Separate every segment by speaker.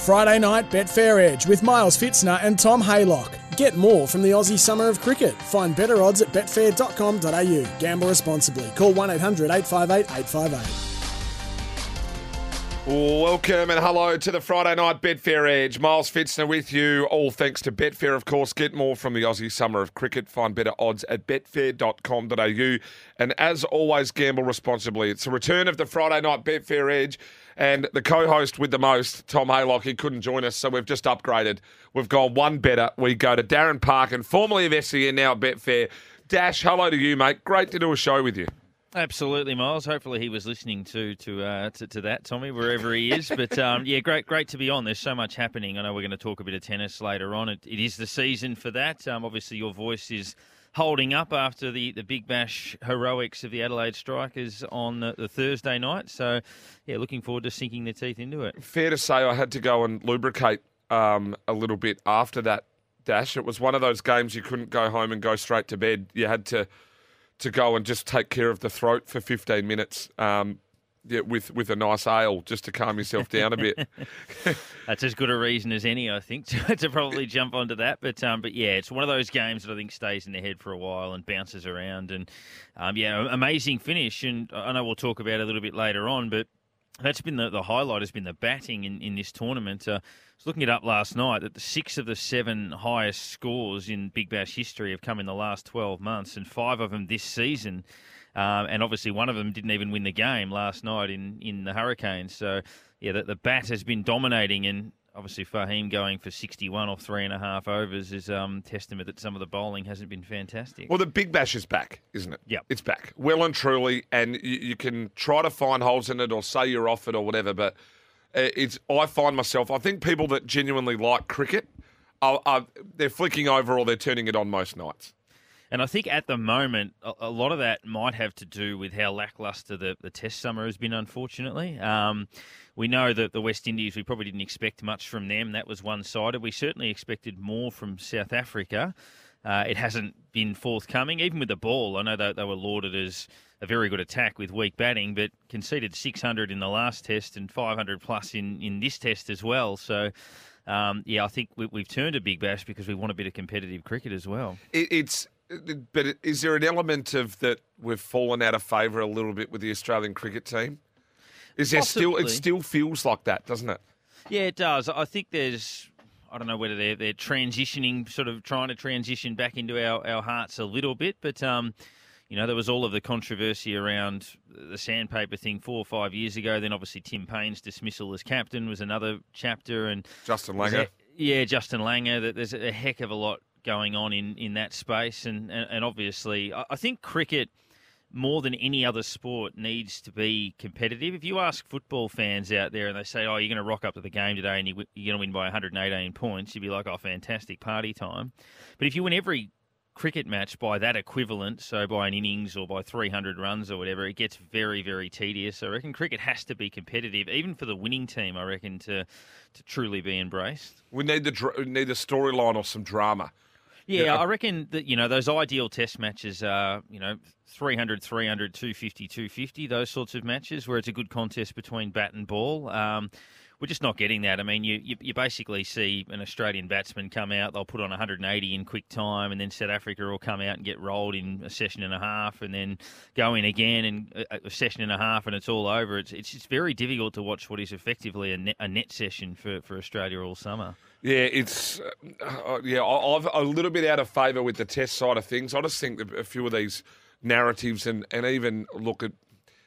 Speaker 1: Friday night Betfair Edge with Miles Pfitzner and Tom Haylock. Get more from the Aussie Summer of Cricket. Find better odds at betfair.com.au. Gamble responsibly. Call 1 800 858 858.
Speaker 2: Welcome and hello to the Friday night Betfair Edge. Miles Pfitzner with you, all thanks to Betfair, of course. Get more from the Aussie Summer of Cricket. Find better odds at betfair.com.au. And as always, gamble responsibly. It's a return of the Friday night Betfair Edge. And the co host with the most, Tom Haylock, he couldn't join us, so we've just upgraded. We've gone one better. We go to Darren Parkin formerly of SEN, now Betfair. Dash, hello to you, mate. Great to do a show with you.
Speaker 3: Absolutely, Miles. Hopefully, he was listening to to uh, to, to, that, Tommy, wherever he is. But um, yeah, great, great to be on. There's so much happening. I know we're going to talk a bit of tennis later on. it, it is the season for that. Um, obviously, your voice is holding up after the, the Big Bash heroics of the Adelaide Strikers on the, the Thursday night. So, yeah, looking forward to sinking their teeth into it.
Speaker 2: Fair to say, I had to go and lubricate um, a little bit after that dash. It was one of those games you couldn't go home and go straight to bed. You had to to go and just take care of the throat for 15 minutes. Um, yeah, with with a nice ale just to calm yourself down a bit.
Speaker 3: That's as good a reason as any, I think, to, to probably jump onto that. But um, but yeah, it's one of those games that I think stays in the head for a while and bounces around. And um, yeah, amazing finish. And I know we'll talk about it a little bit later on, but that's been the, the highlight has been the batting in, in this tournament. Uh, was looking it up last night that the six of the seven highest scores in Big Bash history have come in the last 12 months, and five of them this season. Um, and obviously, one of them didn't even win the game last night in, in the Hurricanes. So, yeah, the, the bat has been dominating, and obviously Faheem going for 61 or three and a half overs is um, testament that some of the bowling hasn't been fantastic.
Speaker 2: Well, the Big Bash is back, isn't it?
Speaker 3: Yeah,
Speaker 2: it's back, well and truly, and you, you, can try to find holes in it or say you're off it or whatever, but uh, it's I find myself. I think people that genuinely like cricket, are, are they're flicking over or they're turning it on most nights.
Speaker 3: And I think at the moment, a, a, lot of that might have to do with how lackluster the, the Test summer has been, unfortunately. Um, we know that the West Indies, we probably didn't expect much from them. That was one sided. We certainly expected more from South Africa. Uh, it hasn't been forthcoming, even with the ball. I know that they were lauded as a very good attack with weak batting, but conceded 600 in the last test and 500 plus in, in this test as well. So, um, yeah, I think we, have turned a big bash because we want a bit of competitive cricket as well.
Speaker 2: It, it's but is there an element of that we've fallen out of favour a little bit with the Australian cricket team? Is there Possibly. still? It still feels like that, doesn't it?
Speaker 3: Yeah, it does. I think there's. I don't know whether they're they're transitioning, sort of trying to transition back into our, our hearts a little bit, but um, you know, there was all of the controversy around the sandpaper thing four or five years ago. Then obviously Tim Paine's dismissal as captain was another chapter, and
Speaker 2: Justin Langer.
Speaker 3: yeah, Justin Langer. That there's a heck of a lot going on in, in that space, and and, and obviously I, think cricket more than any other sport needs to be competitive. If you ask football fans out there and they say, "Oh, you're going to rock up to the game today and you're going to win by 118 points," you'd be like, "Oh, fantastic party time." But if you win every cricket match by that equivalent, so by an innings or by 300 runs or whatever, it gets very, very tedious. I reckon cricket has to be competitive, even for the winning team. I reckon to to truly be embraced.
Speaker 2: We need the we need a storyline or some drama.
Speaker 3: Yeah, yeah, I reckon that you know those ideal test matches are you know 300, 300, 250, 250, those sorts of matches where it's a good contest between bat and ball. Um, we're just not getting that. I mean, you, you, you basically see an Australian batsman come out, they'll put on 180 in quick time, and then South Africa will come out and get rolled in a session and a half, and then go in again and a, a session and a half, and it's all over. It's it's, it's very difficult to watch what is effectively a net, a net session for, for Australia all summer.
Speaker 2: Yeah, it's uh, uh yeah. I've a little bit out of favour with the test side of things. I just think that a few of these narratives and and even look at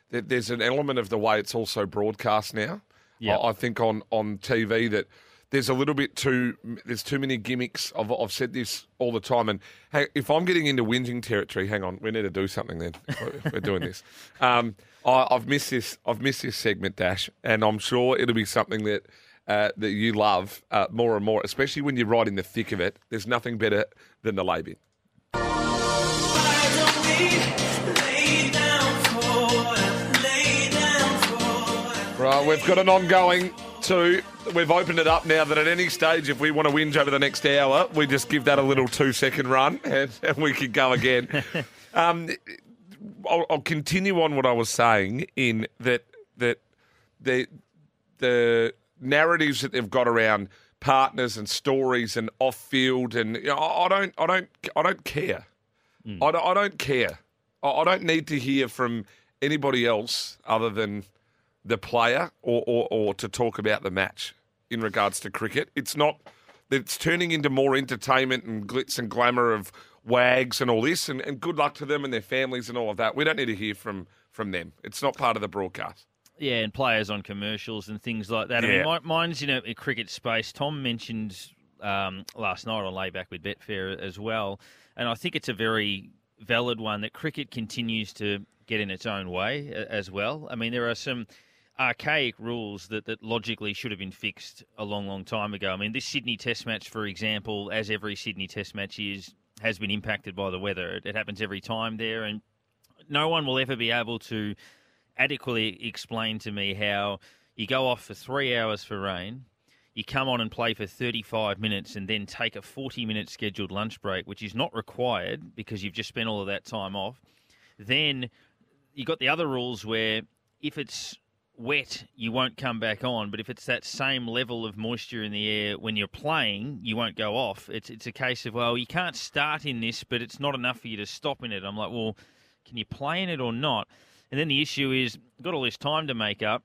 Speaker 2: there's an element of the way it's also broadcast now. Yep. I, I think on, on TV that there's a little bit too there's too many gimmicks. I've, I've said this all the time, and hey, if I'm getting into whinging territory, hang on, we need to do something. Then we're doing this. Um, I, have missed this. I've missed this segment, Dash, and I'm sure it'll be something that uh, that you love uh, more and more, especially when you're right in the thick of it. There's nothing better than the lay Right, we've got an ongoing two. We've opened it up now that at any stage, if we want to whinge over the next hour, we just give that a little two second run and, and we can go again. um, I'll, I'll, continue on what I was saying in that that the the narratives that they've got around partners and stories and off field, and you know, I I don't, I don't, I don't care. I, don't, I don't care. I, I don't need to hear from anybody else other than the player or, or, or to talk about the match in regards to cricket. It's not. It's turning into more entertainment and glitz and glamour of wags and all this, and, and good luck to them and their families and all of that. We don't need to hear from from them. It's not part of the broadcast.
Speaker 3: Yeah, and players on commercials and things like that. I mean, mine's in a, a cricket space. Tom mentioned um, last night on Layback with Betfair as well, and I think it's a very valid one that cricket continues to get in its own way as well. I mean, there are some archaic rules that, that logically should have been fixed a long, long time ago. I mean, this Sydney Test match, for example, as every Sydney Test match is, has been impacted by the weather. It, it happens every time there, and no one will ever be able to adequately explain to me how you go off for three hours for rain, you come on and play for 35 minutes, and then take a 40 minute scheduled lunch break, which is not required because you've just spent all of that time off. Then you've got the other rules where if it's wet, you won't come back on. But if it's that same level of moisture in the air when you're playing, you won't go off. It's it's a case of well, you can't start in this, but it's not enough for you to stop in it. I'm like, well, can you play in it or not? And then the issue is, got all this time to make up.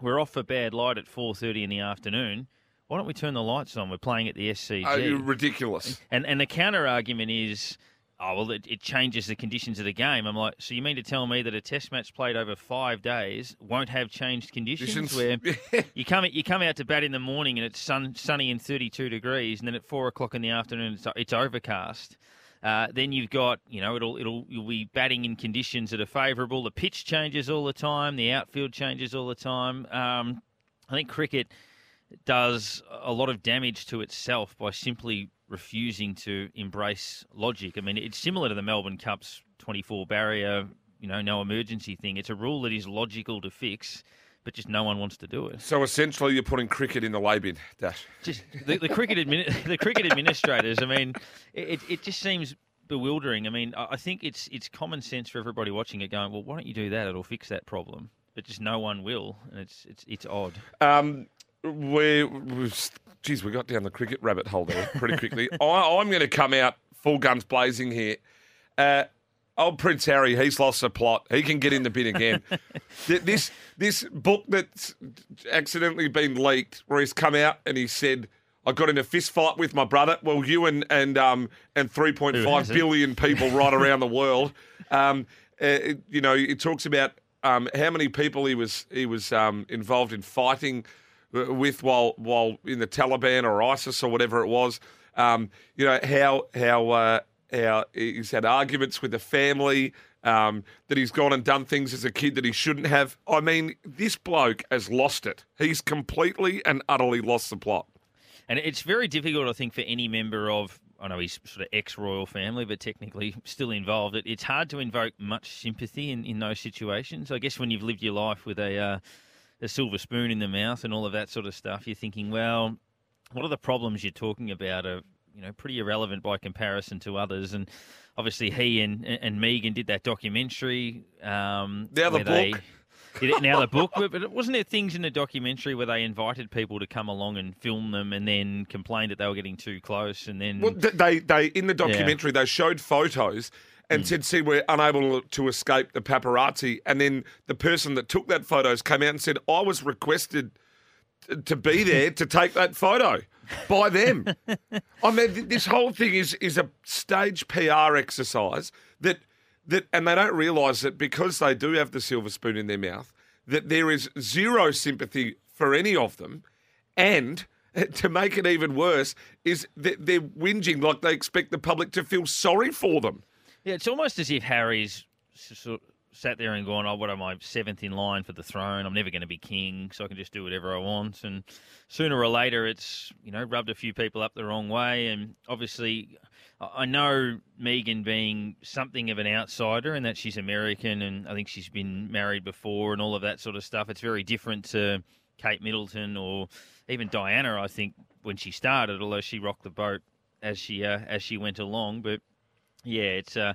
Speaker 3: We're off for bad light at 4:30 in the afternoon. Why don't we turn the lights on? We're playing at the SCG.
Speaker 2: Oh, ridiculous.
Speaker 3: And and the counter argument is, oh well, it, it changes the conditions of the game. I'm like, so you mean to tell me that a test match played over five days won't have changed conditions? Where you come you come out to bat in the morning and it's sun, sunny and 32 degrees, and then at four o'clock in the afternoon it's, it's overcast. Uh, then you've got you know it'll it'll you'll be batting in conditions that are favourable. The pitch changes all the time. The outfield changes all the time. Um, I think cricket does a lot of damage to itself by simply refusing to embrace logic. I mean, it's similar to the Melbourne Cup's 24 barrier, you know, no emergency thing. It's a rule that is logical to fix, but just no one wants to do it.
Speaker 2: So essentially, you're putting cricket in the lay bin. Dash.
Speaker 3: Just the, the cricket admini- the cricket administrators. I mean, it, it just seems bewildering. I mean, I I think it's it's common sense for everybody watching it, going, well, why don't you do that? It'll fix that problem. But just no one will, and it's it's it's odd.
Speaker 2: Um, we, we, geez, we got down the cricket rabbit hole there pretty quickly. I, I'm going to come out full guns blazing here. Uh, old Prince Harry, he's lost the plot. He can get in the bin again. This this book that's accidentally been leaked, where he's come out and he said. I got in a fist fight with my brother. Well, you and and um and three point
Speaker 3: Who
Speaker 2: five
Speaker 3: hasn't?
Speaker 2: billion people right around the world. Um, uh, it- you know, it talks about um, how many people he was he was um, involved in fighting with while while in the Taliban or ISIS or whatever it was. Um, you know how how uh, how he's had arguments with the family. Um, that he's gone and done things as a kid that he shouldn't have. I mean, this bloke has lost it. He's completely and utterly lost the plot.
Speaker 3: And it's very difficult, I think, for any member of, I know he's sort of ex royal family, but technically still involved. It, it's hard to invoke much sympathy in, in those situations. I guess when you've lived your life with a, uh, a silver spoon in the mouth and all of that sort of stuff, you're thinking, well, what are the problems you're talking about are, you know, pretty irrelevant by comparison to others. And obviously, he and, and Meghan did that documentary. Um,
Speaker 2: Now the
Speaker 3: they-
Speaker 2: book.
Speaker 3: it now the book, but, but wasn't there things in the documentary where they invited people to come along and film them, and then complained that they were getting too close, and then
Speaker 2: Well, they they in the documentary they showed photos and hmm. said, "See, we're unable to escape the paparazzi." And then the person that took that photos came out and said, "I was requested to be there to take that photo by them." I mean, th- this whole thing is is a stage PR exercise that that, and they don't realise that because they do have the silver spoon in their mouth, that there is zero sympathy for any of them, and to make it even worse is that they're whinging like they expect the public to feel sorry for them.
Speaker 3: Yeah, it's almost as if Harry's sort sat there and gone, "Oh, what am I seventh in line for the throne? I'm never going to be king, so I can just do whatever I want." And sooner or later, it's you know rubbed a few people up the wrong way, and obviously. I I know Meghan being something of an outsider and that she's American and I think she's been married before and all of that sort of stuff. It's very different to Kate Middleton or even Diana, I think, when she started, although she rocked the boat as she uh, as she went along. But yeah, it's uh,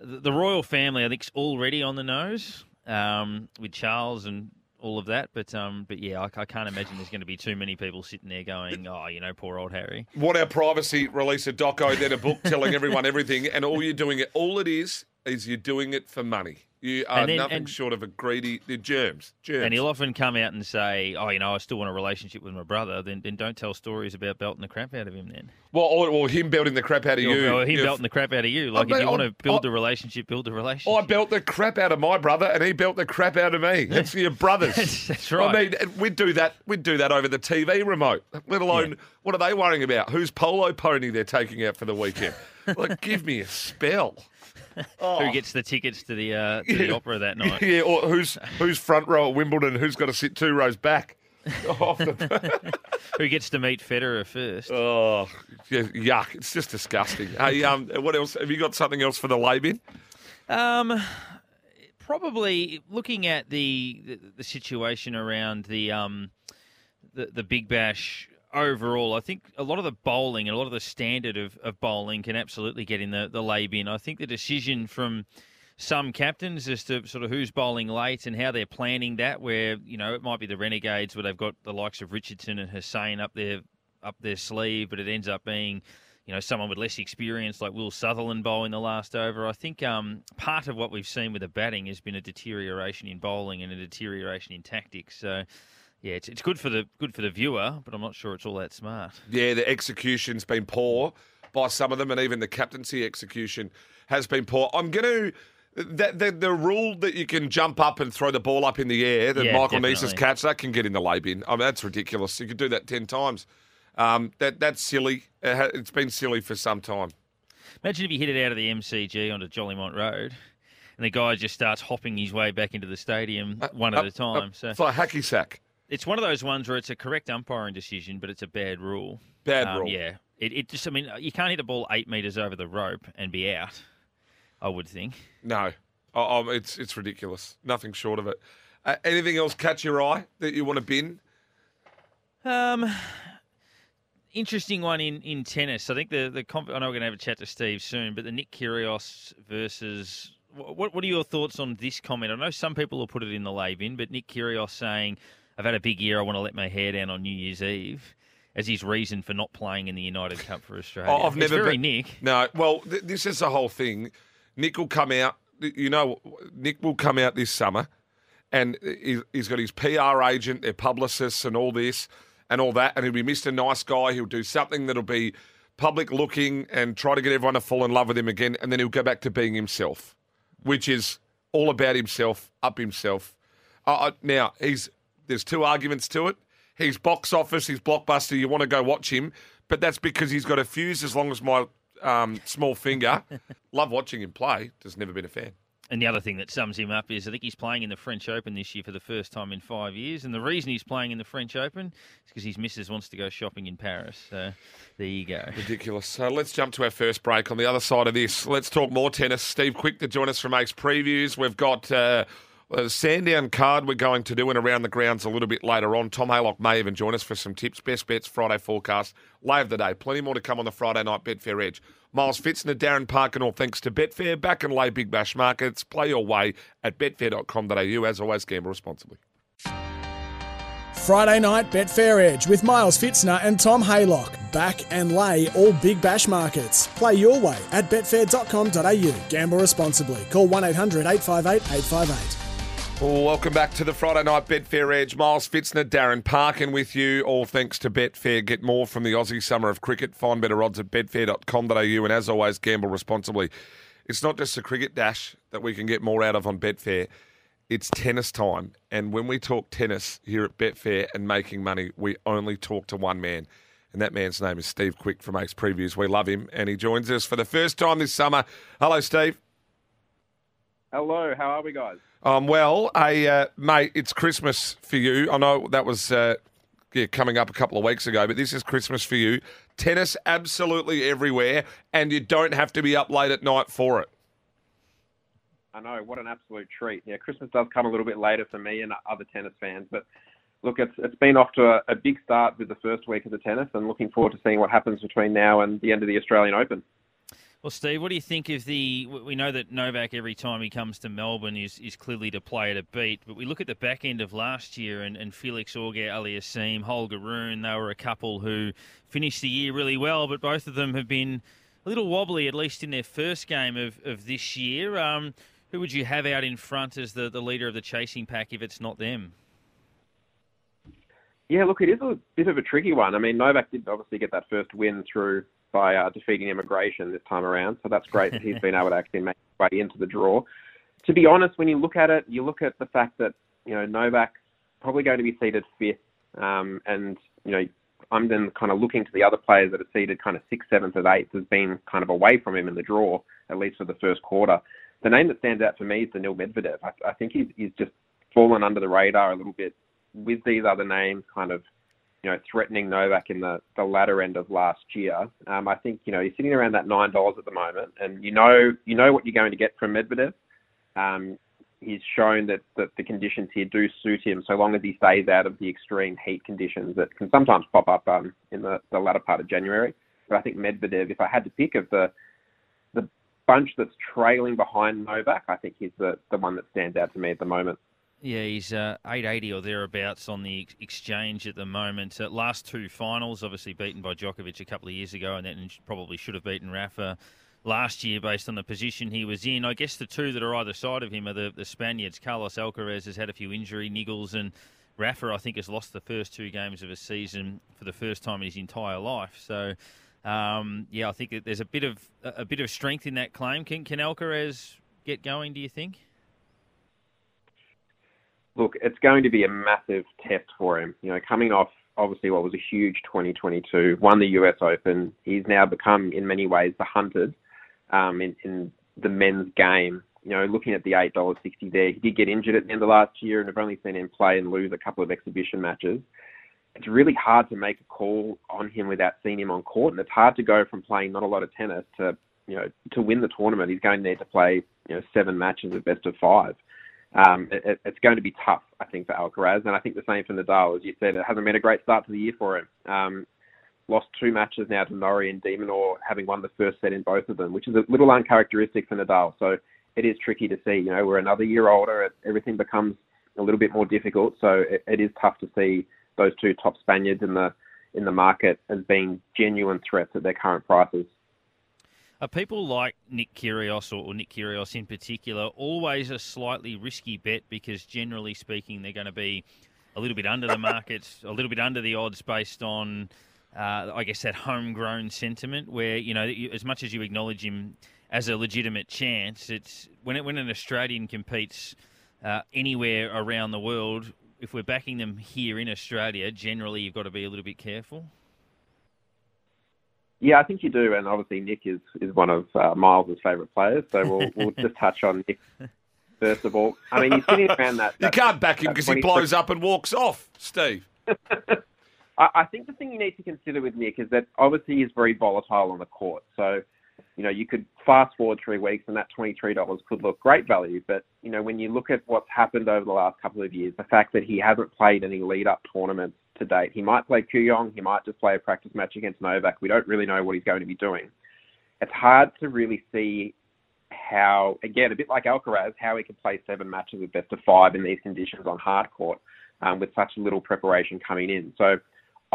Speaker 3: the, royal family. I think is already on the nose um, with Charles and all of that. But um, but yeah, I, I can't imagine there's going to be too many people sitting there going, oh, you know, poor old Harry.
Speaker 2: What our privacy release a doco, then a book telling everyone everything, and all you're doing it, all it is, is you're doing it for money. You are
Speaker 3: then-
Speaker 2: nothing
Speaker 3: and-
Speaker 2: short of a greedy. The germs, germs.
Speaker 3: And he'll often come out and say, "Oh, you know, I still want a relationship with my brother." Then, then don't tell stories about belting the crap out of him. Then,
Speaker 2: well, or, or him belting the crap out of
Speaker 3: or,
Speaker 2: you.
Speaker 3: or him
Speaker 2: You've-
Speaker 3: belting the crap out of you. Like,
Speaker 2: bet-
Speaker 3: if you want
Speaker 2: I-
Speaker 3: to build
Speaker 2: I-
Speaker 3: a relationship, build a relationship.
Speaker 2: I belt the crap out of my brother, and he belt the crap out of me. That's your brothers.
Speaker 3: That's- that's right.
Speaker 2: I mean, we'd do that. We'd do that over the TV remote. Let alone, what are they worrying about? Whose polo pony they're taking out for the weekend? like, give me a spell.
Speaker 3: Who gets the tickets to the uh, to the opera that night?
Speaker 2: Yeah, or who's who's front row at Wimbledon? Who's got to sit two rows back? The-
Speaker 3: Who gets to meet Federer first?
Speaker 2: oh, yeah, yuck! It's just disgusting. hey, um, what else? Have you got something else for the lay bin?
Speaker 3: Um, probably looking at the, the the situation around the um the the Big Bash overall, I think a lot of the bowling and a lot of the standard of, of bowling can absolutely get in the the lay bin. I think the decision from some captains as to sort of who's bowling late and how they're planning that, where you know it might be the Renegades where they've got the likes of Richardson and Hosein up their up their sleeve, but it ends up being you know, someone with less experience like Will Sutherland bowling the last over. I think um, part of what we've seen with the batting has been a deterioration in bowling and a deterioration in tactics. So, yeah, it's, it's good for the good for the viewer, but I'm not sure it's all that smart.
Speaker 2: Yeah, the execution's been poor by some of them, and even the captaincy execution has been poor. I'm going to. The, the, the rule that you can jump up and throw the ball up in the air that
Speaker 3: Yeah,
Speaker 2: Michael has catch, that can get in the lay bin. I mean, that's ridiculous. You could do that 10 times. Um, that That's silly. It ha- It's been silly for some time.
Speaker 3: Imagine if you hit it out of the MCG onto Jolimont Road, and the guy just starts hopping his way back into the stadium uh, one at
Speaker 2: Up-
Speaker 3: a uh, time.
Speaker 2: up-
Speaker 3: so
Speaker 2: It's like hacky sack.
Speaker 3: It's one of those ones where it's a correct umpiring decision, but it's a bad rule.
Speaker 2: Bad
Speaker 3: Um,
Speaker 2: rule.
Speaker 3: Yeah, it, it just. I mean, you can't hit a ball eight meters over the rope and be out. I would think.
Speaker 2: No, oh, oh, it's it's ridiculous. Nothing short of it. Uh, anything else catch your eye that you want to bin?
Speaker 3: Um, interesting one in, in tennis. I think the the comp- I know we're going to have a chat to Steve soon, but the Nick Kyrgios versus what what are your thoughts on this comment? I know some people will put it in the lay bin, but Nick Kyrgios saying, "I've had a big year. I want to let my hair down on New Year's Eve." As his reason for not playing in the United Cup for Australia.
Speaker 2: Oh, I've
Speaker 3: It's
Speaker 2: never
Speaker 3: very
Speaker 2: been-
Speaker 3: Nick.
Speaker 2: No, well, th- this is the whole thing. Nick will come out. You know, Nick will come out this summer, and he- he's got his PR agent, their publicists, and all this and all that. And he'll be Mr. Nice Guy. He'll do something that'll be public looking and try to get everyone to fall in love with him again. And then he'll go back to being himself, which is all about himself, up himself. Uh, now, he's there's two arguments to it. He's box office, he's blockbuster. You want to go watch him, but that's because he's got a fuse as long as my um, small finger. Love watching him play. Just never been a fan.
Speaker 3: And the other thing that sums him up is I think he's playing in the French Open this year for the first time in five years. And the reason he's playing in the French Open is because his missus wants to go shopping in Paris. So there you go.
Speaker 2: Ridiculous. So let's jump to our first break. On the other side of this, let's talk more tennis. Steve Quick to join us from Ace Previews. We've got uh, a Sandown card we're going to do and around the grounds a little bit later on. Tom Haylock may even join us for some tips. Best bets, Friday forecast, lay of the day. Plenty more to come on the Friday night Betfair Edge. Miles Pfitzner, Darren Park, and all thanks to Betfair. Back and lay big bash markets. Play your way at betfair.com.au. As always, gamble responsibly.
Speaker 1: Friday night Betfair Edge with Miles Pfitzner and Tom Haylock. Back and lay all big bash markets. Play your way at betfair.com.au. Gamble responsibly. Call 1 800 858 858.
Speaker 2: Welcome back to the Friday Night Betfair Edge. Miles Pfitzner, Darren Parkin with you. All thanks to Betfair. Get more from the Aussie Summer of Cricket. Find better odds at betfair.com.au. And as always, gamble responsibly. It's not just the cricket dash that we can get more out of on Betfair. It's tennis time. And when we talk tennis here at Betfair and making money, we only talk to one man. And that man's name is Steve Quick from Ace Previews. We love him. And he joins us for the first time this summer. Hello, Steve.
Speaker 4: Hello, how are we guys?
Speaker 2: Um, well, hey, uh, mate, it's Christmas for you. I know that was uh, yeah, coming up a couple of weeks ago, but this is Christmas for you. Tennis absolutely everywhere, and you don't have to be up late at night for it.
Speaker 4: I know, what an absolute treat. Yeah, Christmas does come a little bit later for me and other tennis fans, but look, it's it's been off to a, a big start with the first week of the tennis, and looking forward to seeing what happens between now and the end of the Australian Open.
Speaker 3: Well, Steve, what do you think of the? We know that Novak every time he comes to Melbourne is, is clearly to play at a beat, but we look at the back end of last year and, and Felix Auger Aliassime, Holger Rune, they were a couple who finished the year really well, but both of them have been a little wobbly, at least in their first game of, of this year. Um, who would you have out in front as the, the leader of the chasing pack if it's not them?
Speaker 4: Yeah, look, it is a bit of a tricky one. I mean, Novak did obviously get that first win through by uh, defeating immigration this time around. So that's great that he's been able to actually make his way into the draw. To be honest, when you look at it, you look at the fact that you know Novak's probably going to be seeded fifth, um, and you know I'm then kind of looking to the other players that are seeded kind of sixth, seventh, and eighth has been kind of away from him in the draw, at least for the first quarter. The name that stands out for me is Daniil Medvedev. I, I think he's, he's just fallen under the radar a little bit with these other names kind of you know, threatening Novak in the, the latter end of last year. Um, I think, you know, he's sitting around that nine dollars at the moment, and you know, you know what you're going to get from Medvedev. Um, he's shown that, that the conditions here do suit him, so long as he stays out of the extreme heat conditions that can sometimes pop up um, in the, the latter part of January. But I think Medvedev, if I had to pick of the the bunch that's trailing behind Novak, I think he's the, the one that stands out to me at the moment.
Speaker 3: Yeah, he's uh, 880 or thereabouts on the exchange at the moment. Uh, last two finals, obviously beaten by Djokovic a couple of years ago, and then probably should have beaten Rafa last year based on the position he was in. I guess the two that are either side of him are the, the Spaniards. Carlos Alcaraz has had a few injury niggles, and Rafa, I think, has lost the first two games of a season for the first time in his entire life. So, um, yeah, I think there's a bit of a bit of strength in that claim. Can, can Alcaraz get going? Do you think?
Speaker 4: Look, it's going to be a massive test for him. You know, coming off obviously what was a huge 2022, won the US Open. He's now become, in many ways, the hunted um, in, in the men's game. You know, looking at the eight dollars sixty there, he did get injured at the end of last year, and I've only seen him play and lose a couple of exhibition matches. It's really hard to make a call on him without seeing him on court, and it's hard to go from playing not a lot of tennis to you know to win the tournament. He's going there to play you know seven matches of best of five um, it, it's going to be tough, I think, for Alcaraz, and I think the same for Nadal. As you said, it hasn't been a great start to the year for him. Um, lost two matches now to Norrie and de Minaur, having won the first set in both of them, which is a little uncharacteristic for Nadal. So it is tricky to see. You know, we're another year older, everything becomes a little bit more difficult. So it, it is tough to see those two top Spaniards in the in the market as being genuine threats at their current prices.
Speaker 3: Are people like Nick Kyrgios or, or Nick Kyrgios in particular always a slightly risky bet because generally speaking they're going to be a little bit under the market, a little bit under the odds based on, uh, I guess, that homegrown sentiment where, you know, as much as you acknowledge him as a legitimate chance, it's when, it, when an Australian competes uh, anywhere around the world, if we're backing them here in Australia, generally you've got to be a little bit careful.
Speaker 4: Yeah, I think you do, and obviously Nick is is one of uh, Miles's favourite players. So we'll we'll just touch on Nick first of all. I mean, he's sitting around that.
Speaker 2: that you can't back him because he blows up and walks off, Steve.
Speaker 4: I, I think the thing you need to consider with Nick is that obviously he's very volatile on the court. So, you know, you could fast forward three weeks and that $23 could look great value. But, you know, when you look at what's happened over the last couple of years, the fact that he hasn't played any lead up tournaments to date. He might play Kooyong, he might just play a practice match against Novak. We don't really know what he's going to be doing. It's hard to really see how, again, a bit like Alcaraz, how he can play seven matches with best of five in these conditions on hard court um, with such little preparation coming in. So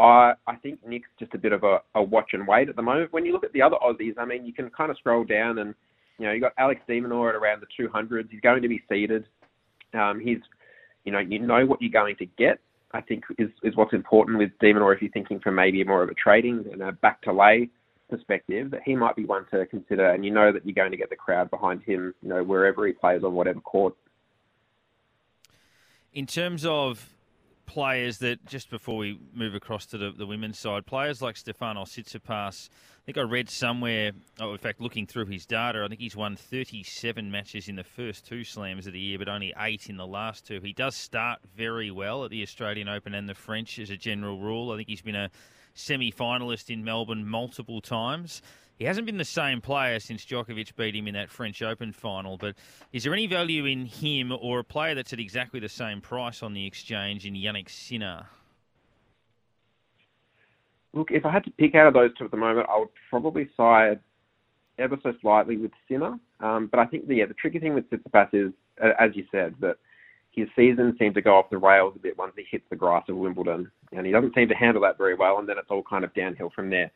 Speaker 4: I, I think Nick's just a bit of a, a watch and wait at the moment. When you look at the other Aussies, I mean, you can kind of scroll down and, you know, you got Alex de Minaur at around the 200s. He's going to be seeded. Um, he's, you know, you know what you're going to get. I think is, is what's important with de Minaur if you're thinking from maybe more of a trading and a back to lay perspective, that he might be one to consider and you know that you're going to get the crowd behind him, you know, wherever he plays on whatever court.
Speaker 3: In terms of players that just before we move across to the, the women's side, players like Stefanos Tsitsipas. I think I read somewhere, oh, in fact, looking through his data, I think he's won 37 matches in the first two slams of the year, but only eight in the last two. He does start very well at the Australian Open and the French as a general rule. I think he's been a semi finalist in Melbourne multiple times. He hasn't been the same player since Djokovic beat him in that French Open final, but is there any value in him or a player that's at exactly the same price on the exchange in Jannik Sinner?
Speaker 4: Look, if I had to pick out of those two at the moment, I would probably side ever so slightly with Sinner. Um, but I think the, yeah, the tricky thing with Tsitsipas is, as you said, that his season seemed to go off the rails a bit once he hits the grass of Wimbledon, and he doesn't seem to handle that very well, and then it's all kind of downhill from there.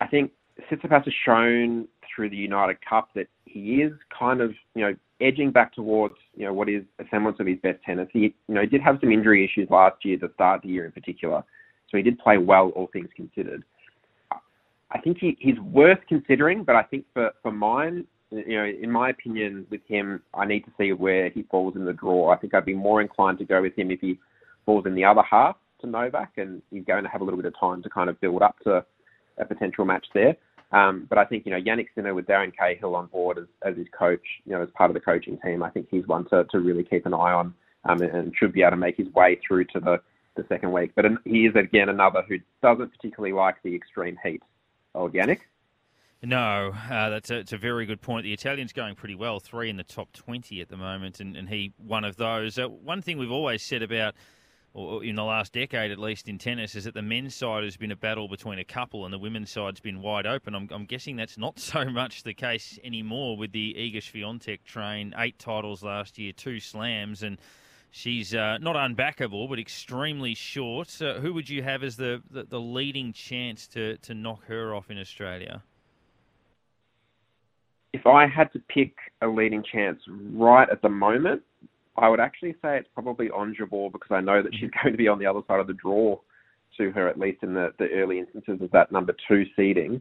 Speaker 4: I think Tsitsipas has shown through the United Cup that he is kind of, you know, edging back towards, you know, what is a semblance of his best tennis. He, you know, did have some injury issues last year the start of the year in particular, so he did play well, all things considered. I think he, he's worth considering, but I think for, for mine, you know, in my opinion, with him, I need to see where he falls in the draw. I think I'd be more inclined to go with him if he falls in the other half to Novak, and he's going to have a little bit of time to kind of build up to a potential match there. Um, but I think you know Jannik Sinner with Darren Cahill on board as, as his coach, you know, as part of the coaching team, I think he's one to, to really keep an eye on um, and, should be able to make his way through to the, the second week. But he is again another who doesn't particularly like the extreme heat. Oh, Jannik.
Speaker 3: No, uh, that's a, it's a very good point. The Italian's going pretty well, three in the top 20 at the moment, and, and he one of those. Uh, one thing we've always said about, or in the last decade at least in tennis, is that the men's side has been a battle between a couple and the women's side's been wide open. I'm, I'm guessing that's not so much the case anymore with the Iga Swiatek train. Eight titles last year, two slams, and she's uh, not unbackable, but extremely short. Uh, who would you have as the, the, the leading chance to, to knock her off in Australia?
Speaker 4: if I had to pick a leading chance right at the moment, I would actually say it's probably Ons Jabeur because I know that she's going to be on the other side of the draw to her, at least in the, the early instances of that number two seeding.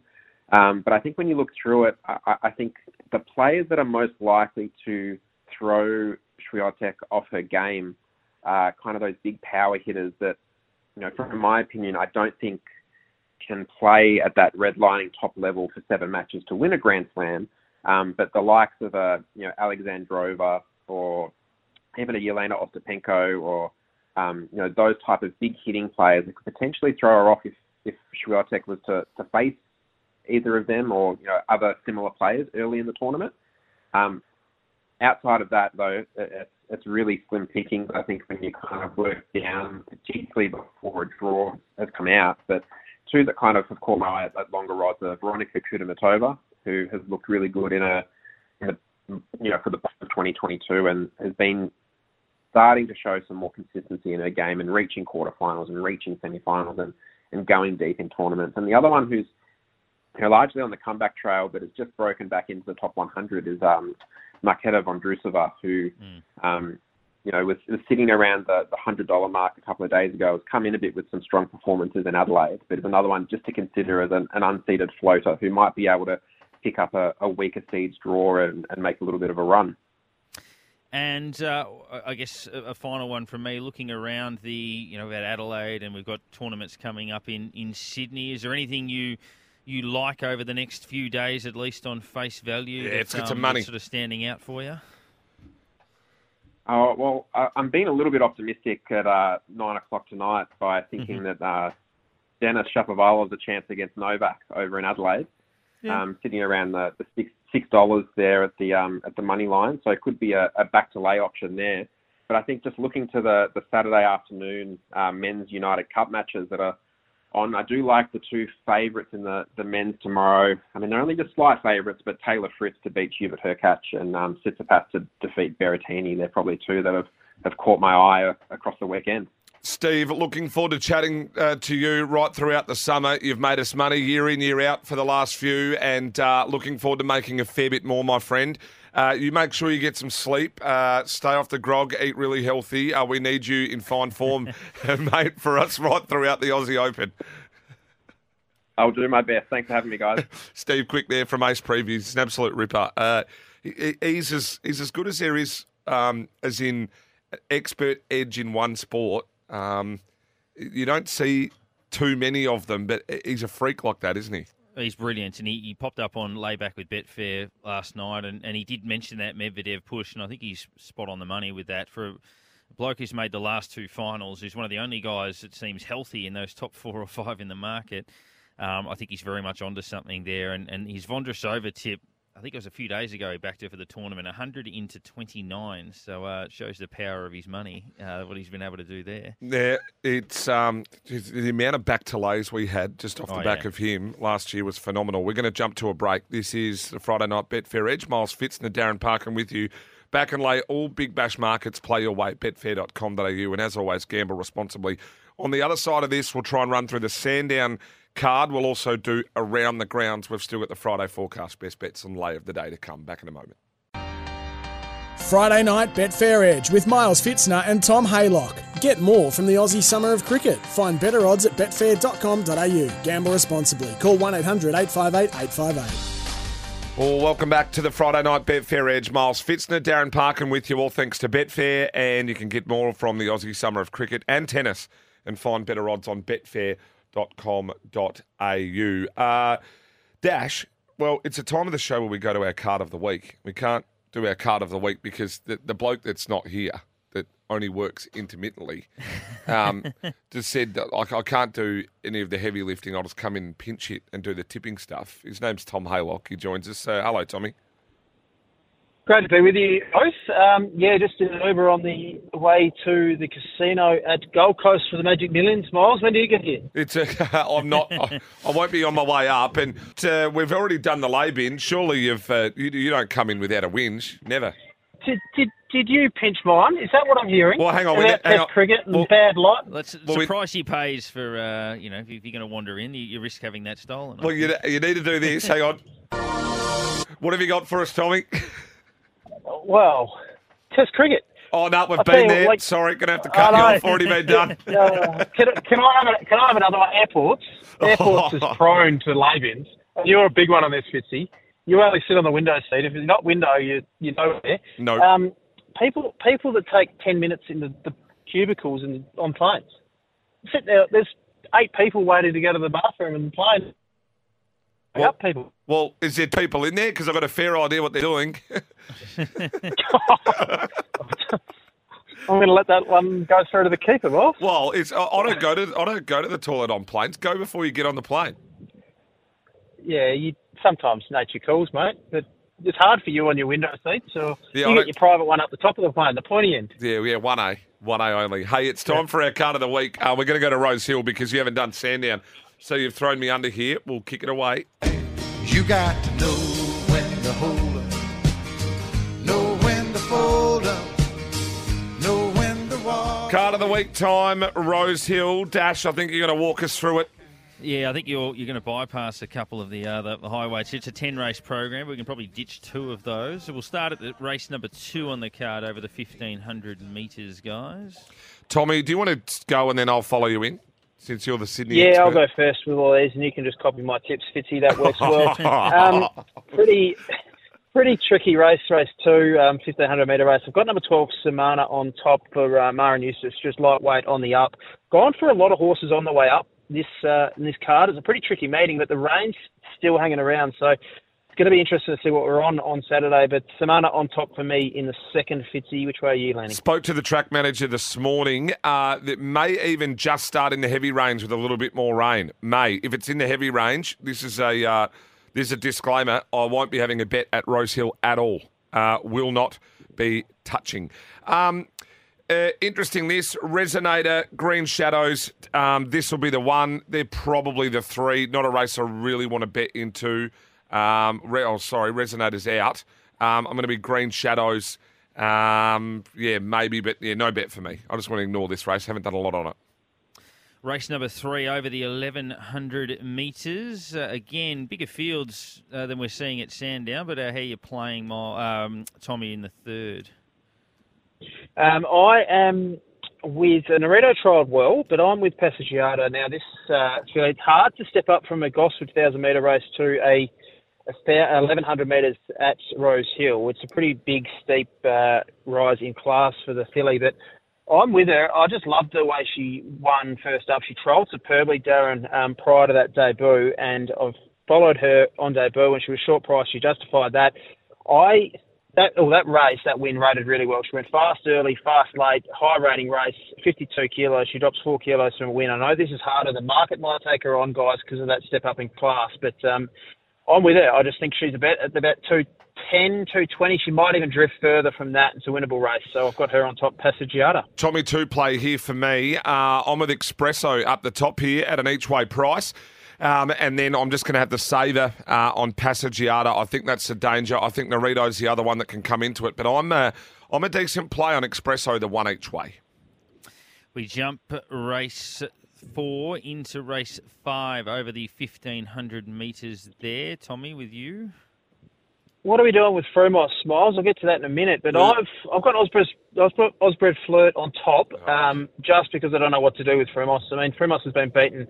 Speaker 4: Um, but I think when you look through it, I, I think the players that are most likely to throw Swiatek off her game are kind of those big power hitters that, you know, from my opinion, I don't think can play at that redlining top level for seven matches to win a Grand Slam. Um, but the likes of a you know Alexandrova or even a Jelena Ostapenko or um, you know those type of big hitting players that could potentially throw her off if if Swiatek was to, to face either of them or you know other similar players early in the tournament. Um, outside of that, though, it's, it's really slim pickings. I think when you kind of work down, particularly before a draw has come out, but two that kind of have caught my eye at longer rods are Veronika Kudermetova who has looked really good in a, in a you know, for the of 2022 and has been starting to show some more consistency in her game and reaching quarterfinals and reaching semifinals and, and going deep in tournaments. And the other one who's you know, largely on the comeback trail but has just broken back into the top 100 is um, Marketa Vondrousova, who mm. um, you know, was, was sitting around the, the hundred dollar mark a couple of days ago. Has come in a bit with some strong performances in Adelaide, but is another one just to consider as an, an unseeded floater who might be able to pick up a, a weaker seeds draw and, and, make a little bit of a run.
Speaker 3: And uh, I guess a final one from me, looking around the, you know, about Adelaide, and we've got tournaments coming up in, in Sydney. Is there anything you you like over the next few days, at least on face value?
Speaker 2: Yeah, that, it's, it's um, money
Speaker 3: sort of standing out for you.
Speaker 4: Oh well, I'm being a little bit optimistic at uh, nine o'clock tonight by thinking mm-hmm. that uh, Denis Shapovalov has a chance against Novak over in Adelaide yeah. um, sitting around the, the six six dollars there at the um, at the money line. So it could be a, a back to lay option there. But I think just looking to the, the Saturday afternoon uh, men's United Cup matches that are on, I do like the two favourites in the, the men's tomorrow. I mean, they're only just slight favourites, but Taylor Fritz to beat Hubert Hurkacz and um, Tsitsipas to defeat Berrettini. They're probably two that have, have caught my eye across the weekend.
Speaker 2: Steve, looking forward to chatting uh, to you right throughout the summer. You've made us money year in, year out for the last few, and uh, looking forward to making a fair bit more, my friend. Uh, you make sure you get some sleep, uh, stay off the grog, eat really healthy. Uh, we need you in fine form, mate, for us right throughout the Aussie Open.
Speaker 4: I'll do my best. Thanks for having me, guys.
Speaker 2: Steve Quick there from Ace Previews. He's an absolute ripper. Uh, he, he's as he's as good as there is, um, as in expert edge in one sport um, you don't see too many of them, but he's a freak like that, isn't he?
Speaker 3: He's brilliant, and he, he popped up on layback with Betfair last night, and, and he did mention that Medvedev push, and I think he's spot on the money with that for a bloke who's made the last two finals. Who's one of the only guys that seems healthy in those top four or five in the market. Um, I think he's very much onto something there, and and his Vondrousova tip I think it was a few days ago he backed her for the tournament, 100 into 29. So uh, it shows the power of his money, uh, what he's been able to do there.
Speaker 2: Yeah, it's um, the amount of back to lays we had just off the
Speaker 3: Oh,
Speaker 2: back
Speaker 3: yeah.
Speaker 2: of him last year was phenomenal. We're going to jump to a break. This is the Friday night Betfair Edge. Miles Pfitzner, Darren Parkin with you. Back and lay all big bash markets. Play your way. Betfair.com.au. And as always, gamble responsibly. On the other side of this, we'll try and run through the Sandown card. We'll also do around the grounds. We've still got the Friday forecast best bets and lay of the day to come. Back in a moment.
Speaker 1: Friday night Betfair Edge with Miles Pfitzner and Tom Haylock. Get more from the Aussie Summer of Cricket. Find better odds at betfair.com.au. Gamble responsibly. Call 1 800 858 858.
Speaker 2: Well, welcome back to the Friday night Betfair Edge. Miles Pfitzner, Darren Parkin with you, all thanks to Betfair. And you can get more from the Aussie Summer of Cricket and tennis and find better odds on betfair.com.au. Uh, Dash, well, it's a time of the show where we go to our card of the week. We can't do our card of the week because the, the bloke that's not here, that only works intermittently, um, just said that like I can't do any of the heavy lifting. I'll just come in and pinch hit and do the tipping stuff. His name's Tom Haylock. He joins us. So hello, Tommy.
Speaker 5: Great to be with you both. Um, yeah, just in an Uber on the way to the casino at Gold Coast for the Magic Millions. Miles, when do you get here?
Speaker 2: It's a, I'm not. I, I won't be on my way up, and uh, we've already done the lay bin. Surely you've uh, you, you don't come in without a whinge. Never.
Speaker 5: Did, did, did you pinch mine? Is that what I'm hearing?
Speaker 2: Well, hang on, we
Speaker 5: About
Speaker 2: ne- hang
Speaker 5: Test
Speaker 2: on.
Speaker 5: cricket and
Speaker 2: Well-
Speaker 5: bad light.
Speaker 3: That's it's
Speaker 2: Well,
Speaker 3: the
Speaker 2: we-
Speaker 3: price he pays for, uh, you know, if you're going to wander in, you, you risk having that stolen.
Speaker 2: Well, you you need to do this. Hang on. What have you got for us, Tommy?
Speaker 5: Well, Test cricket.
Speaker 2: Oh no, we've
Speaker 5: I'll
Speaker 2: been
Speaker 5: you,
Speaker 2: there.
Speaker 5: like-
Speaker 2: Sorry, gonna have to cut you off. Already been done.
Speaker 5: Uh, can, can I have a, can I have another one? Airports. Airports is prone to lay bins. And you're a big one on this, Fitzy. You only sit on the window seat. If it's not window, you you know.
Speaker 2: No.
Speaker 5: Um, people people that take ten minutes in the, the cubicles and on planes. Sit there. There's eight people waiting to go to the bathroom and the plane.
Speaker 2: Well-
Speaker 5: people.
Speaker 2: Well, is there people in there? Because I've got a fair idea what they're doing.
Speaker 5: I'm going to let that one go through to the keeper, boss.
Speaker 2: well, it's I, I don't go to I don't go to the toilet on planes. Go before you get on the plane.
Speaker 5: Yeah, you sometimes nature calls, mate. But it's hard for you on your window seat, so
Speaker 2: Yeah, I
Speaker 5: you
Speaker 2: don't-
Speaker 5: get your private one up the top of the plane, the pointy end.
Speaker 2: Yeah, yeah, one A, one A only. Hey, it's time for our card of the week. Uh, we're going to go to Rosehill because you haven't done Sandown, so you've thrown me under here. We'll kick it away.
Speaker 6: You got to know when to hold
Speaker 2: Card of the week time, Rosehill. Dash, I think you're going to walk us through it.
Speaker 3: Yeah, I think you're you're going to bypass a couple of the uh, the, the highways. It's a ten race program. We can probably ditch two of those. We'll start at the race number two on the card over the fifteen hundred meters, guys.
Speaker 2: Tommy, do you want to go and then I'll follow you in since you're the Sydney
Speaker 5: Yeah, I'll go first with all these, and you can just copy my tips, Fitzy. That works well. um, pretty, pretty tricky race, race two, um, 1500 metre race. I've got number 12, Samana, on top for uh, Mara Eustace, just lightweight on the up. Gone for a lot of horses on the way up this uh, in this card. It's a pretty tricky meeting, but the rain's still hanging around. So it's going to be interesting to see what we're on on Saturday. But Samana on top for me in the second, Fitzy. Which way are you leaning?
Speaker 2: Spoke to the track manager this morning. Uh, that may even just start in the heavy range with a little bit more rain. May, if it's in the heavy range, this is a uh, this is a disclaimer. I won't be having a bet at Rosehill at all. Uh, will not be touching. Um, uh, interesting. This resonator, Green Shadows. Um, this will be the one. They're probably the three. Not a race I really want to bet into. Um, re- oh, sorry, Resonator's out. Um, I'm going to be Green Shadows. Um, yeah, maybe, but yeah, no bet for me. I just want to ignore this race. Haven't done a lot on it.
Speaker 3: Race number three over the 1100 metres. Uh, again, bigger fields uh, than we're seeing at Sandown, but uh, how you playing, my, um, Tommy, in the third?
Speaker 5: Um, I am with uh, Naredo trialled well, but I'm with Passaggiata. Now, this uh, it's really hard to step up from a Gosford 1,000 metre race to a, a thou- 1,100 metres at Rose Hill. It's a pretty big, steep uh, rise in class for the filly, but I'm with her. I just loved the way she won first up. She trolled superbly, Darren, um, prior to that debut, and I've followed her on debut when she was short price. She justified that. I that oh, that race, that win rated really well. She went fast early, fast late, high rating race, 52 kilos. She drops four kilos from a win. I know this is harder. The market might take her on, guys, because of that step up in class. But um, I'm with her. I just think she's about at about 210, 220. She might even drift further from that. It's a winnable race. So I've got her on top, Passagiata.
Speaker 2: Tommy two play here for me. Uh, I'm with Espresso up the top here at an each way price. Um, and then I'm just going to have the saver uh, on Passagiata. I think that's the danger. I think Narito's the other one that can come into it. But I'm a, I'm a decent play on Espresso, the one each way.
Speaker 3: We jump race four into race five over the 1500 metres there. Tommy, with you.
Speaker 5: What are we doing with Frumos Smiles? I'll get to that in a minute. But
Speaker 2: Yeah.
Speaker 5: I've I've got Osbred, Osbred, Osbred Flirt on top, um, just because I don't know what to do with Frumos. I mean, Frumos has been beaten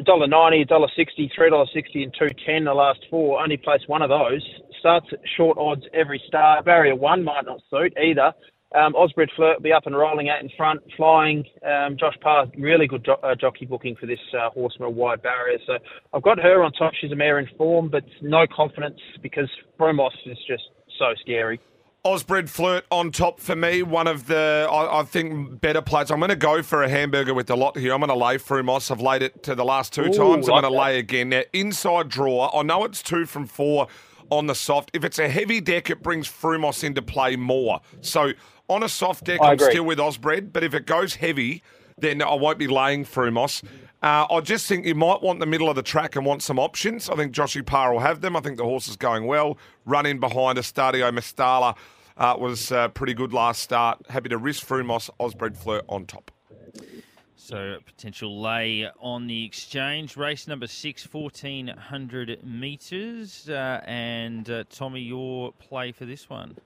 Speaker 5: $1.90, $1.60, $3.60 and two ten the last four. Only placed one of those. Starts at short odds every start. Barrier one might not suit either. Um, Osbred Flirt will be up and rolling out in front, flying. Um, Josh Parr, really good jo- uh, jockey booking for this uh, a wide barrier. So I've got her on top. She's a mare in form, but no confidence because Frumos is just so scary.
Speaker 2: Osbred Flirt on top for me. One of the, I, I think, better plays. I'm going to go for a hamburger with the lot here. I'm going to lay Frumos. I've laid it to the last two
Speaker 5: Ooh,
Speaker 2: times. I'm
Speaker 5: like
Speaker 2: going to lay again. Now, inside draw, I know it's two from four on the soft. If it's a heavy deck, it brings Frumos into play more. So on a soft deck,
Speaker 5: I
Speaker 2: I'm
Speaker 5: agree.
Speaker 2: still with Osbred. But if it goes heavy, then I won't be laying Frumos. Uh, I just think you might want the middle of the track and want some options. I think Joshy Parr will have them. I think the horse is going well. Run in behind Estadio Mestalla uh, was uh, pretty good last start. Happy to risk Frumos, Osbred Flirt on top.
Speaker 3: So a potential lay on the exchange. Race number six, 1400 metres. Uh, and uh, Tommy, your play for this one.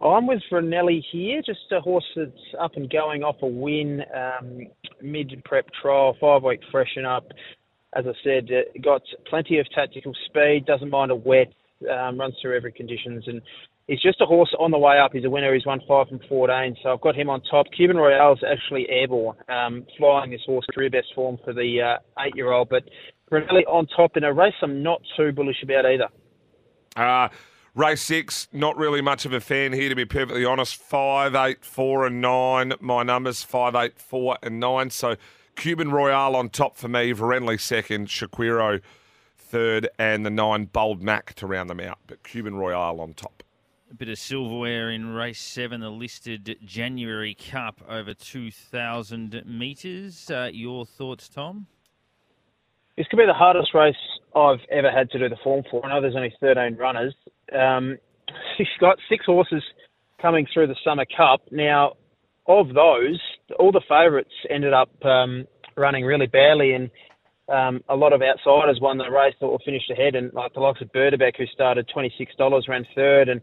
Speaker 5: I'm with Vernelli here, just a horse that's up and going off a win, um, mid prep trial, five week freshen up. As I said, uh, got plenty of tactical speed, doesn't mind a wet, um, runs through every conditions, and he's just a horse on the way up. He's a winner. He's won five from 14, so I've got him on top. Cuban Royale's actually airborne, um, flying this horse, career best form for the uh, eight year old, but Vernelli on top in a race I'm not too bullish about either.
Speaker 2: Uh, race six, not really much of a fan here, to be perfectly honest. Five, eight, four, and nine. My numbers five, eight, four, and nine. So Cuban Royale on top for me, Vernelli second, Shaquiro third, and the nine Bold Mac to round them out. But Cuban Royale on top.
Speaker 3: A bit of silverware in race seven, the listed January Cup over 2,000 metres. Uh, your thoughts, Tom?
Speaker 5: This could be the hardest race I've ever had to do the form for. I know there's only 13 runners. Um, she's got six horses coming through the Summer Cup. Now, of those, all the favourites ended up um, running really badly, and um, a lot of outsiders won the race or finished ahead. And like the likes of Berdebeck, who started $26, ran third, and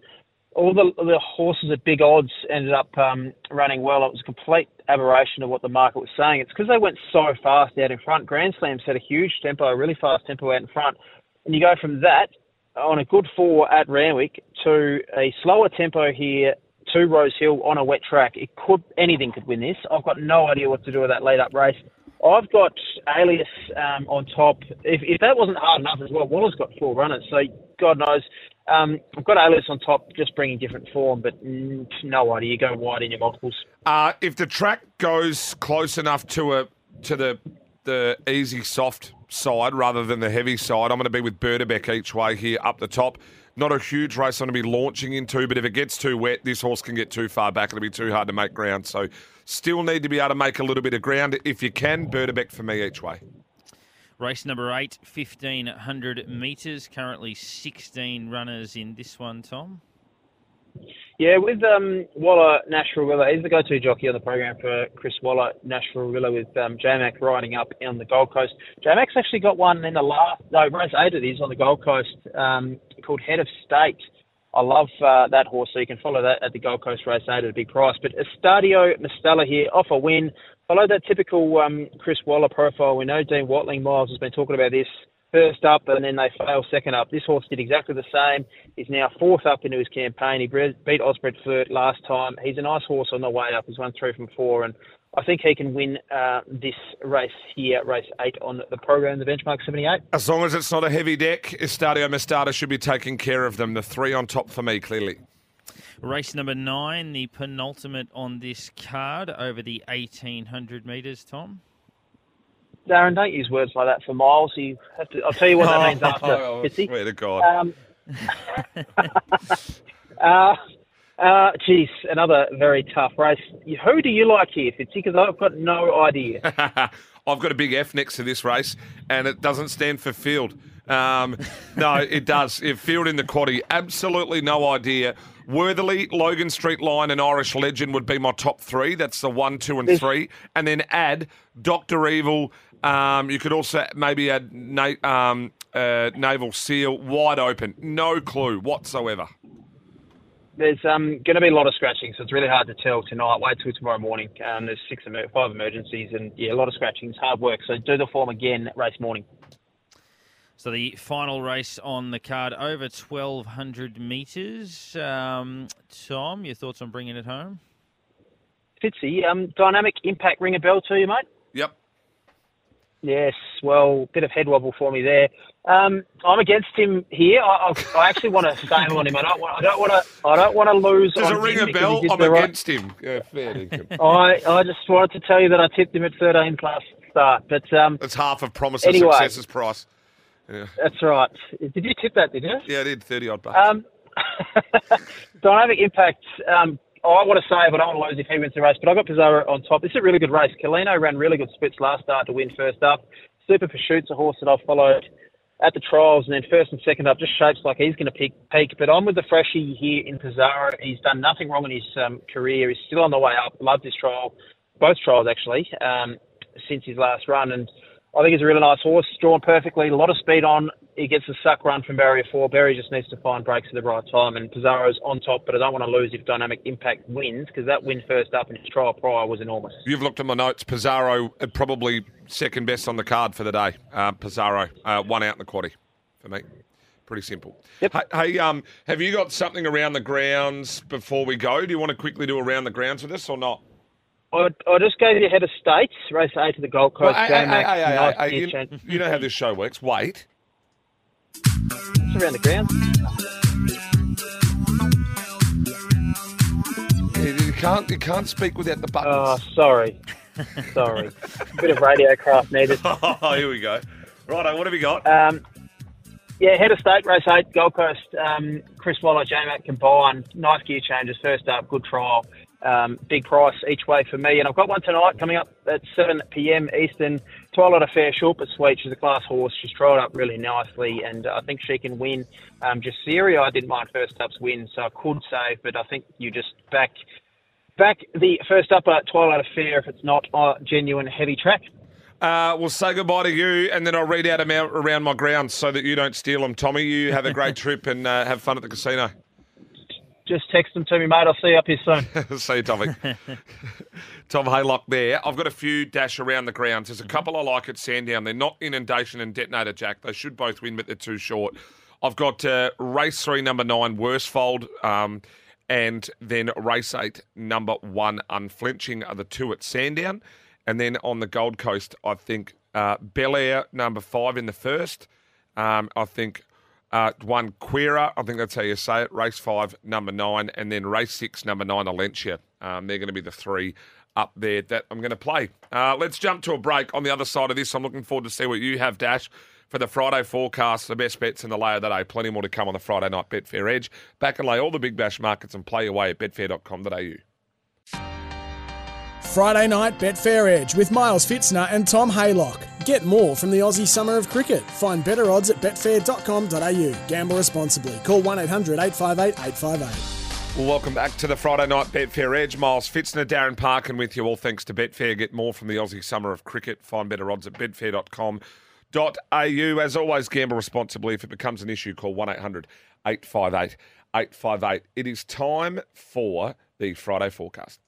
Speaker 5: all the the horses at big odds ended up um, running well. It was a complete aberration of what the market was saying. It's because they went so fast out in front. Grand Slam set a huge tempo, a really fast tempo out in front, and you go from that on a good four at Randwick to a slower tempo here to Rosehill on a wet track. It could anything could win this. I've got no idea what to do with that lead up race. I've got Alias um, on top. If, if that wasn't hard enough as well, Waller's got four runners, so God knows. Um, I've got Alias on top, just bringing different form, but no idea. You go wide in your multiples.
Speaker 2: Uh, if the track goes close enough to a to the the easy soft side rather than the heavy side, I'm going to be with Berdebeck each way here up the top. Not a huge race I'm going to be launching into, but if it gets too wet, this horse can get too far back. It'll be too hard to make ground. So, still need to be able to make a little bit of ground if you can. Berdebeck for me each way.
Speaker 3: Race number eight, 1,500 metres. Currently 16 runners in this one, Tom.
Speaker 5: Yeah, with um, Waller Nash Rawiller, he's the go-to jockey on the program for Chris Waller Nash Rawiller with um, J-Mac riding up on the Gold Coast. J-Mac's actually got one in the last, no, race eight it is on the Gold Coast um, called Head of State. I love uh, that horse, so you can follow that at the Gold Coast race eight at a big price. But Estadio Mestalla here, off a win, followed that typical um, Chris Waller profile. We know Dean Watling Miles has been talking about this first up and then they fail second up. This horse did exactly the same. He's now fourth up into his campaign. He beat Osbred Flirt last time. He's a nice horse on the way up. He's won three from four, and I think he can win uh, this race here, race eight on the program, the benchmark 78.
Speaker 2: As long as it's not a heavy deck, Estadio Mestalla should be taking care of them. The three on top for me, clearly.
Speaker 3: Race number nine, the penultimate on this card over the 1,800 metres, Tom.
Speaker 5: Darren, don't use words like that for miles. You have to. I'll tell you what that means after.
Speaker 2: Oh, I
Speaker 5: Fitzy.
Speaker 2: swear to God.
Speaker 5: Um, uh, uh, geez, another very tough race. Who do you like here, Fitzy? Because I've got no idea.
Speaker 2: I've got a big F next to this race, and it doesn't stand for field. Um, no, it does. If field in the quaddy, absolutely no idea. Worthily, Logan Street Line, and Irish Legend would be my top three. That's the one, two, and three. And then add Doctor Evil. Um, you could also maybe add na- um, uh, Naval Seal, wide open. No clue whatsoever.
Speaker 5: There's um, going to be a lot of scratching, so it's really hard to tell tonight. Wait till tomorrow morning. Um, there's six, emer- five emergencies, and yeah, a lot of scratching. It's hard work. So do the form again race morning.
Speaker 3: So the final race on the card over 1,200 metres. Um, Tom, your thoughts on bringing it home?
Speaker 5: Fitzy, um, dynamic impact ring a bell to you, mate?
Speaker 2: Yep.
Speaker 5: Yes, well, bit of head wobble for me there. Um, I'm against him here. I, I, I actually want to stay on him. I don't want. I don't want to. I don't want to lose.
Speaker 2: Does
Speaker 5: on
Speaker 2: it ring a bell? I'm
Speaker 5: the right-
Speaker 2: against him. Yeah, fair dinkum.
Speaker 5: I I just wanted to tell you that I tipped him at 13 plus start, but um,
Speaker 2: That's half of promise of
Speaker 5: Anyway.
Speaker 2: success's price. Yeah.
Speaker 5: that's right. Did you tip that? Did you?
Speaker 2: yeah, I did 30 odd bucks.
Speaker 5: Um, dynamic impact. Um, I want to say, but I want to lose if he wins the race. But I've got Pizarro on top. This is a really good race. Colino ran really good splits last start to win first up. Super Pursuit's a horse that I've followed at the trials, and then first and second up just shapes like he's going to peak. peak. But I'm with the freshie here in Pizarro. He's done nothing wrong in his um, career. He's still on the way up. Loved this trial, both trials actually, um, since his last run. And I think he's a really nice horse, drawn perfectly, a lot of speed on. He gets a suck run from barrier four. Barry just needs to find breaks at the right time, and Pizarro's on top. But I don't want to lose if Dynamic Impact wins because that win first up in his trial prior was enormous.
Speaker 2: You've looked at my notes. Pizarro uh, probably second best on the card for the day. Uh, Pizarro uh, one out in the quaddy for me. Pretty simple.
Speaker 5: Yep.
Speaker 2: Hey, hey, um, have you got something around the grounds before we go? Do you want to quickly do around the grounds with us or not?
Speaker 5: I, I just gave you head of states, race eight to the Gold Coast.
Speaker 2: Well, hey, hey, hey,
Speaker 5: nice
Speaker 2: you, you know how this show works. Wait.
Speaker 5: It's around the ground.
Speaker 2: You can't you can't speak without the
Speaker 5: Oh,
Speaker 2: buttons.
Speaker 5: sorry. sorry. Bit of radio craft needed.
Speaker 2: Oh, here we go. Righto, what have you got?
Speaker 5: Um, yeah, head of state, race eight, Gold Coast. Um, Chris Waller, J Mac combined. Nice gear changes. First up, good trial. Um, big price each way for me. And I've got one tonight coming up at 7 p.m. Eastern. Twilight Affair, short but sweet. She's a class horse. She's trialled up really nicely, and I think she can win. Um, Jaceria, I didn't mind first up's win, so I could save, but I think you just back back the first up at Twilight Affair if it's not a genuine heavy track.
Speaker 2: Uh, we'll say goodbye to you, and then I'll read out them out around my grounds so that you don't steal them, Tommy. You have a great trip and uh, have fun at the casino.
Speaker 5: Just text them to me, mate. I'll see you up here soon.
Speaker 2: See you, Tommy. Tom Haylock there. I've got a few dash around the grounds. There's a couple I like at Sandown. They're not Inundation and Detonator Jack. They should both win, but they're too short. I've got uh, race three, number nine, Worsfold, um, and then race eight, number one, Unflinching are the two at Sandown. And then on the Gold Coast, I think uh, Bel Air, number five in the first. Um, I think uh, one Queera, I think that's how you say it. Race five, number nine, and then race six, number nine, Alencia. Um, they're going to be the three up there that I'm going to play. Uh, let's jump to a break. On the other side of this, I'm looking forward to see what you have, Dash, for the Friday forecast, the best bets in the lay of the day. Plenty more to come on the Friday night Betfair Edge. Back and lay all the big bash markets and play away at betfair.com.au.
Speaker 1: Friday night Betfair Edge with Miles Pfitzner and Tom Haylock. Get more from the Aussie Summer of Cricket. Find better odds at betfair.com.au. Gamble responsibly. Call 1 800 858 858.
Speaker 2: Well, welcome back to the Friday night Betfair Edge. Miles Pfitzner, Darren Parkin with you, all thanks to Betfair. Get more from the Aussie Summer of Cricket. Find better odds at betfair.com.au. As always, gamble responsibly. If it becomes an issue, call 1 800 858 858. It is time for the Friday forecast.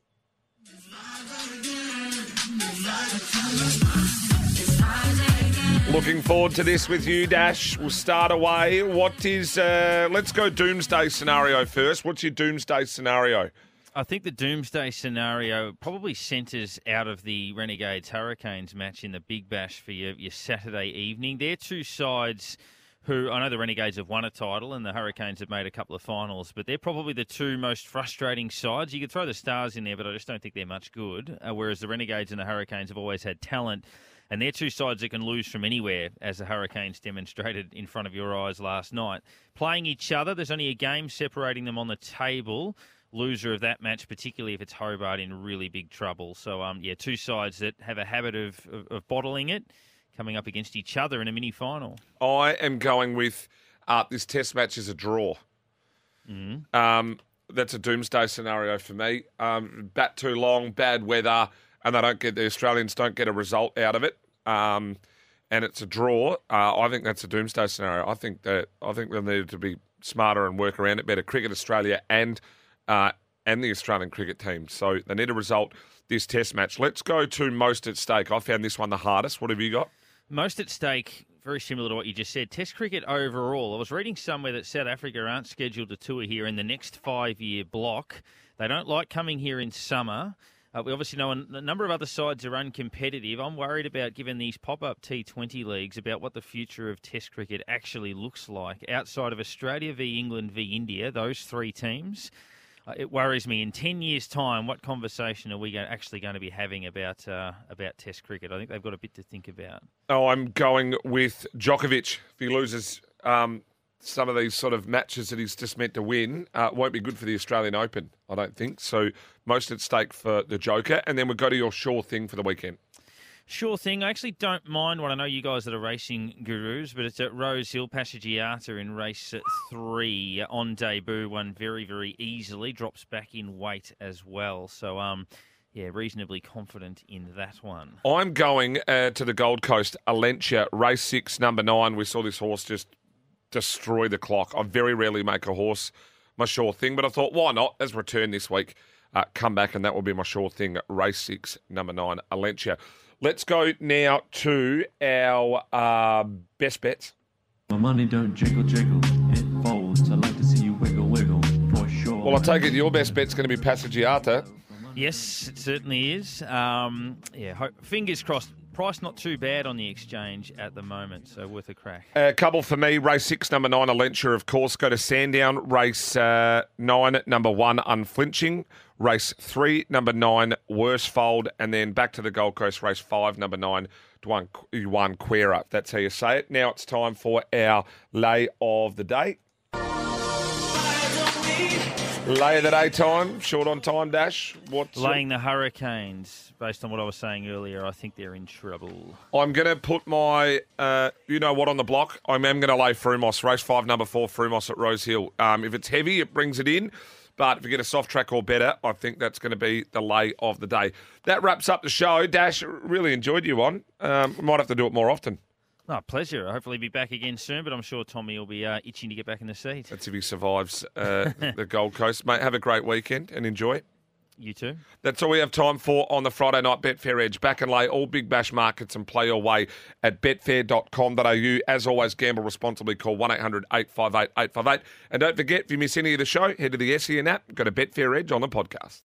Speaker 2: Looking forward to this with you, Dash. We'll start away. What is, uh, let's go doomsday scenario first. What's your doomsday scenario?
Speaker 3: I think the doomsday scenario probably centres out of the Renegades Hurricanes match in the Big Bash for your, your Saturday evening. They're two sides who I know the Renegades have won a title and the Hurricanes have made a couple of finals, but they're probably the two most frustrating sides. You could throw the Stars in there, but I just don't think they're much good. Uh, whereas the Renegades and the Hurricanes have always had talent. And they're two sides that can lose from anywhere, as the Hurricanes demonstrated in front of your eyes last night. Playing each other, there's only a game separating them on the table. Loser of that match, particularly if it's Hobart, in really big trouble. So, um, yeah, two sides that have a habit of, of, of bottling it, coming up against each other in a mini final.
Speaker 2: I am going with uh, this test match is a draw.
Speaker 3: Mm-hmm.
Speaker 2: Um, that's a doomsday scenario for me. Um, bat too long, bad weather, and they don't get the Australians don't get a result out of it. Um, and it's a draw. Uh, I think that's a doomsday scenario. I think that I think they need to be smarter and work around it better. Cricket Australia and uh, and the Australian cricket team. So they need a result this test match. Let's go to most at stake. I found this one the hardest. What have you got?
Speaker 3: Most at stake, very similar to what you just said. Test cricket overall. I was reading somewhere that South Africa aren't scheduled to tour here in the next five year block. They don't like coming here in summer. Uh, we obviously know a number of other sides are uncompetitive. I'm worried about, given these pop up T20 leagues, about what the future of Test cricket actually looks like outside of Australia v England v India, those three teams. Uh, it worries me. In ten years' time, what conversation are we go- actually going to be having about uh, about Test cricket? I think they've got a bit to think about.
Speaker 2: Oh, I'm going with Djokovic. If he loses um, some of these sort of matches that he's just meant to win, uh, won't be good for the Australian Open, I don't think. So most at stake for the Joker. And then we'll go to your sure thing for the weekend.
Speaker 3: Sure thing. I actually don't mind what I know you guys that are racing gurus, but it's at Rosehill Passagiata in race three on debut. Won very, very easily. Drops back in weight as well. So, um, yeah, reasonably confident in that one.
Speaker 2: I'm going uh, to the Gold Coast, Alentia, race six, number nine. We saw this horse just destroy the clock. I very rarely make a horse my sure thing, but I thought, why not? As return this week, uh, come back, and that will be my sure thing. Race six, number nine, Alentia. Let's go now to our uh, best bets.
Speaker 7: My money don't jiggle jiggle, it folds. I like to see you wiggle wiggle, for sure.
Speaker 2: Well, I take it your best bet's going to be Passagiata.
Speaker 3: Yes, it certainly is. Um, yeah, hope, fingers crossed. Price not too bad on the exchange at the moment, so worth a crack.
Speaker 2: A couple for me. Race six, number nine, Alentia, of course. Go to Sandown. Race uh, nine, number one, Unflinching. Race three, number nine, Worsfold, And then back to the Gold Coast. Race five, number nine, Duan, Duan Quera. That's how you say it. Now it's time for our lay of the day. Lay of the day time. Short on time, Dash. What's
Speaker 3: Laying the Hurricanes, based on what I was saying earlier, I think they're in trouble.
Speaker 2: I'm going to put my, uh, you know what, on the block. I am going to lay Frumos, race five, number four, Frumos at Rosehill. Um, if it's heavy, it brings it in. But if you get a soft track or better, I think that's going to be the lay of the day. That wraps up the show. Dash, really enjoyed you on. Um, we might have to do it more often.
Speaker 3: No, pleasure. Hopefully be back again soon, but I'm sure Tommy will be uh, itching to get back in the seat.
Speaker 2: That's if he survives uh, the Gold Coast. Mate, have a great weekend and enjoy.
Speaker 3: You too.
Speaker 2: That's all we have time for on the Friday night Betfair Edge. Back and lay all big bash markets and play your way at betfair.com.au. As always, gamble responsibly. Call 1 800 858 858. And don't forget, if you miss any of the show, head to the SEN app, go to Betfair Edge on the podcast.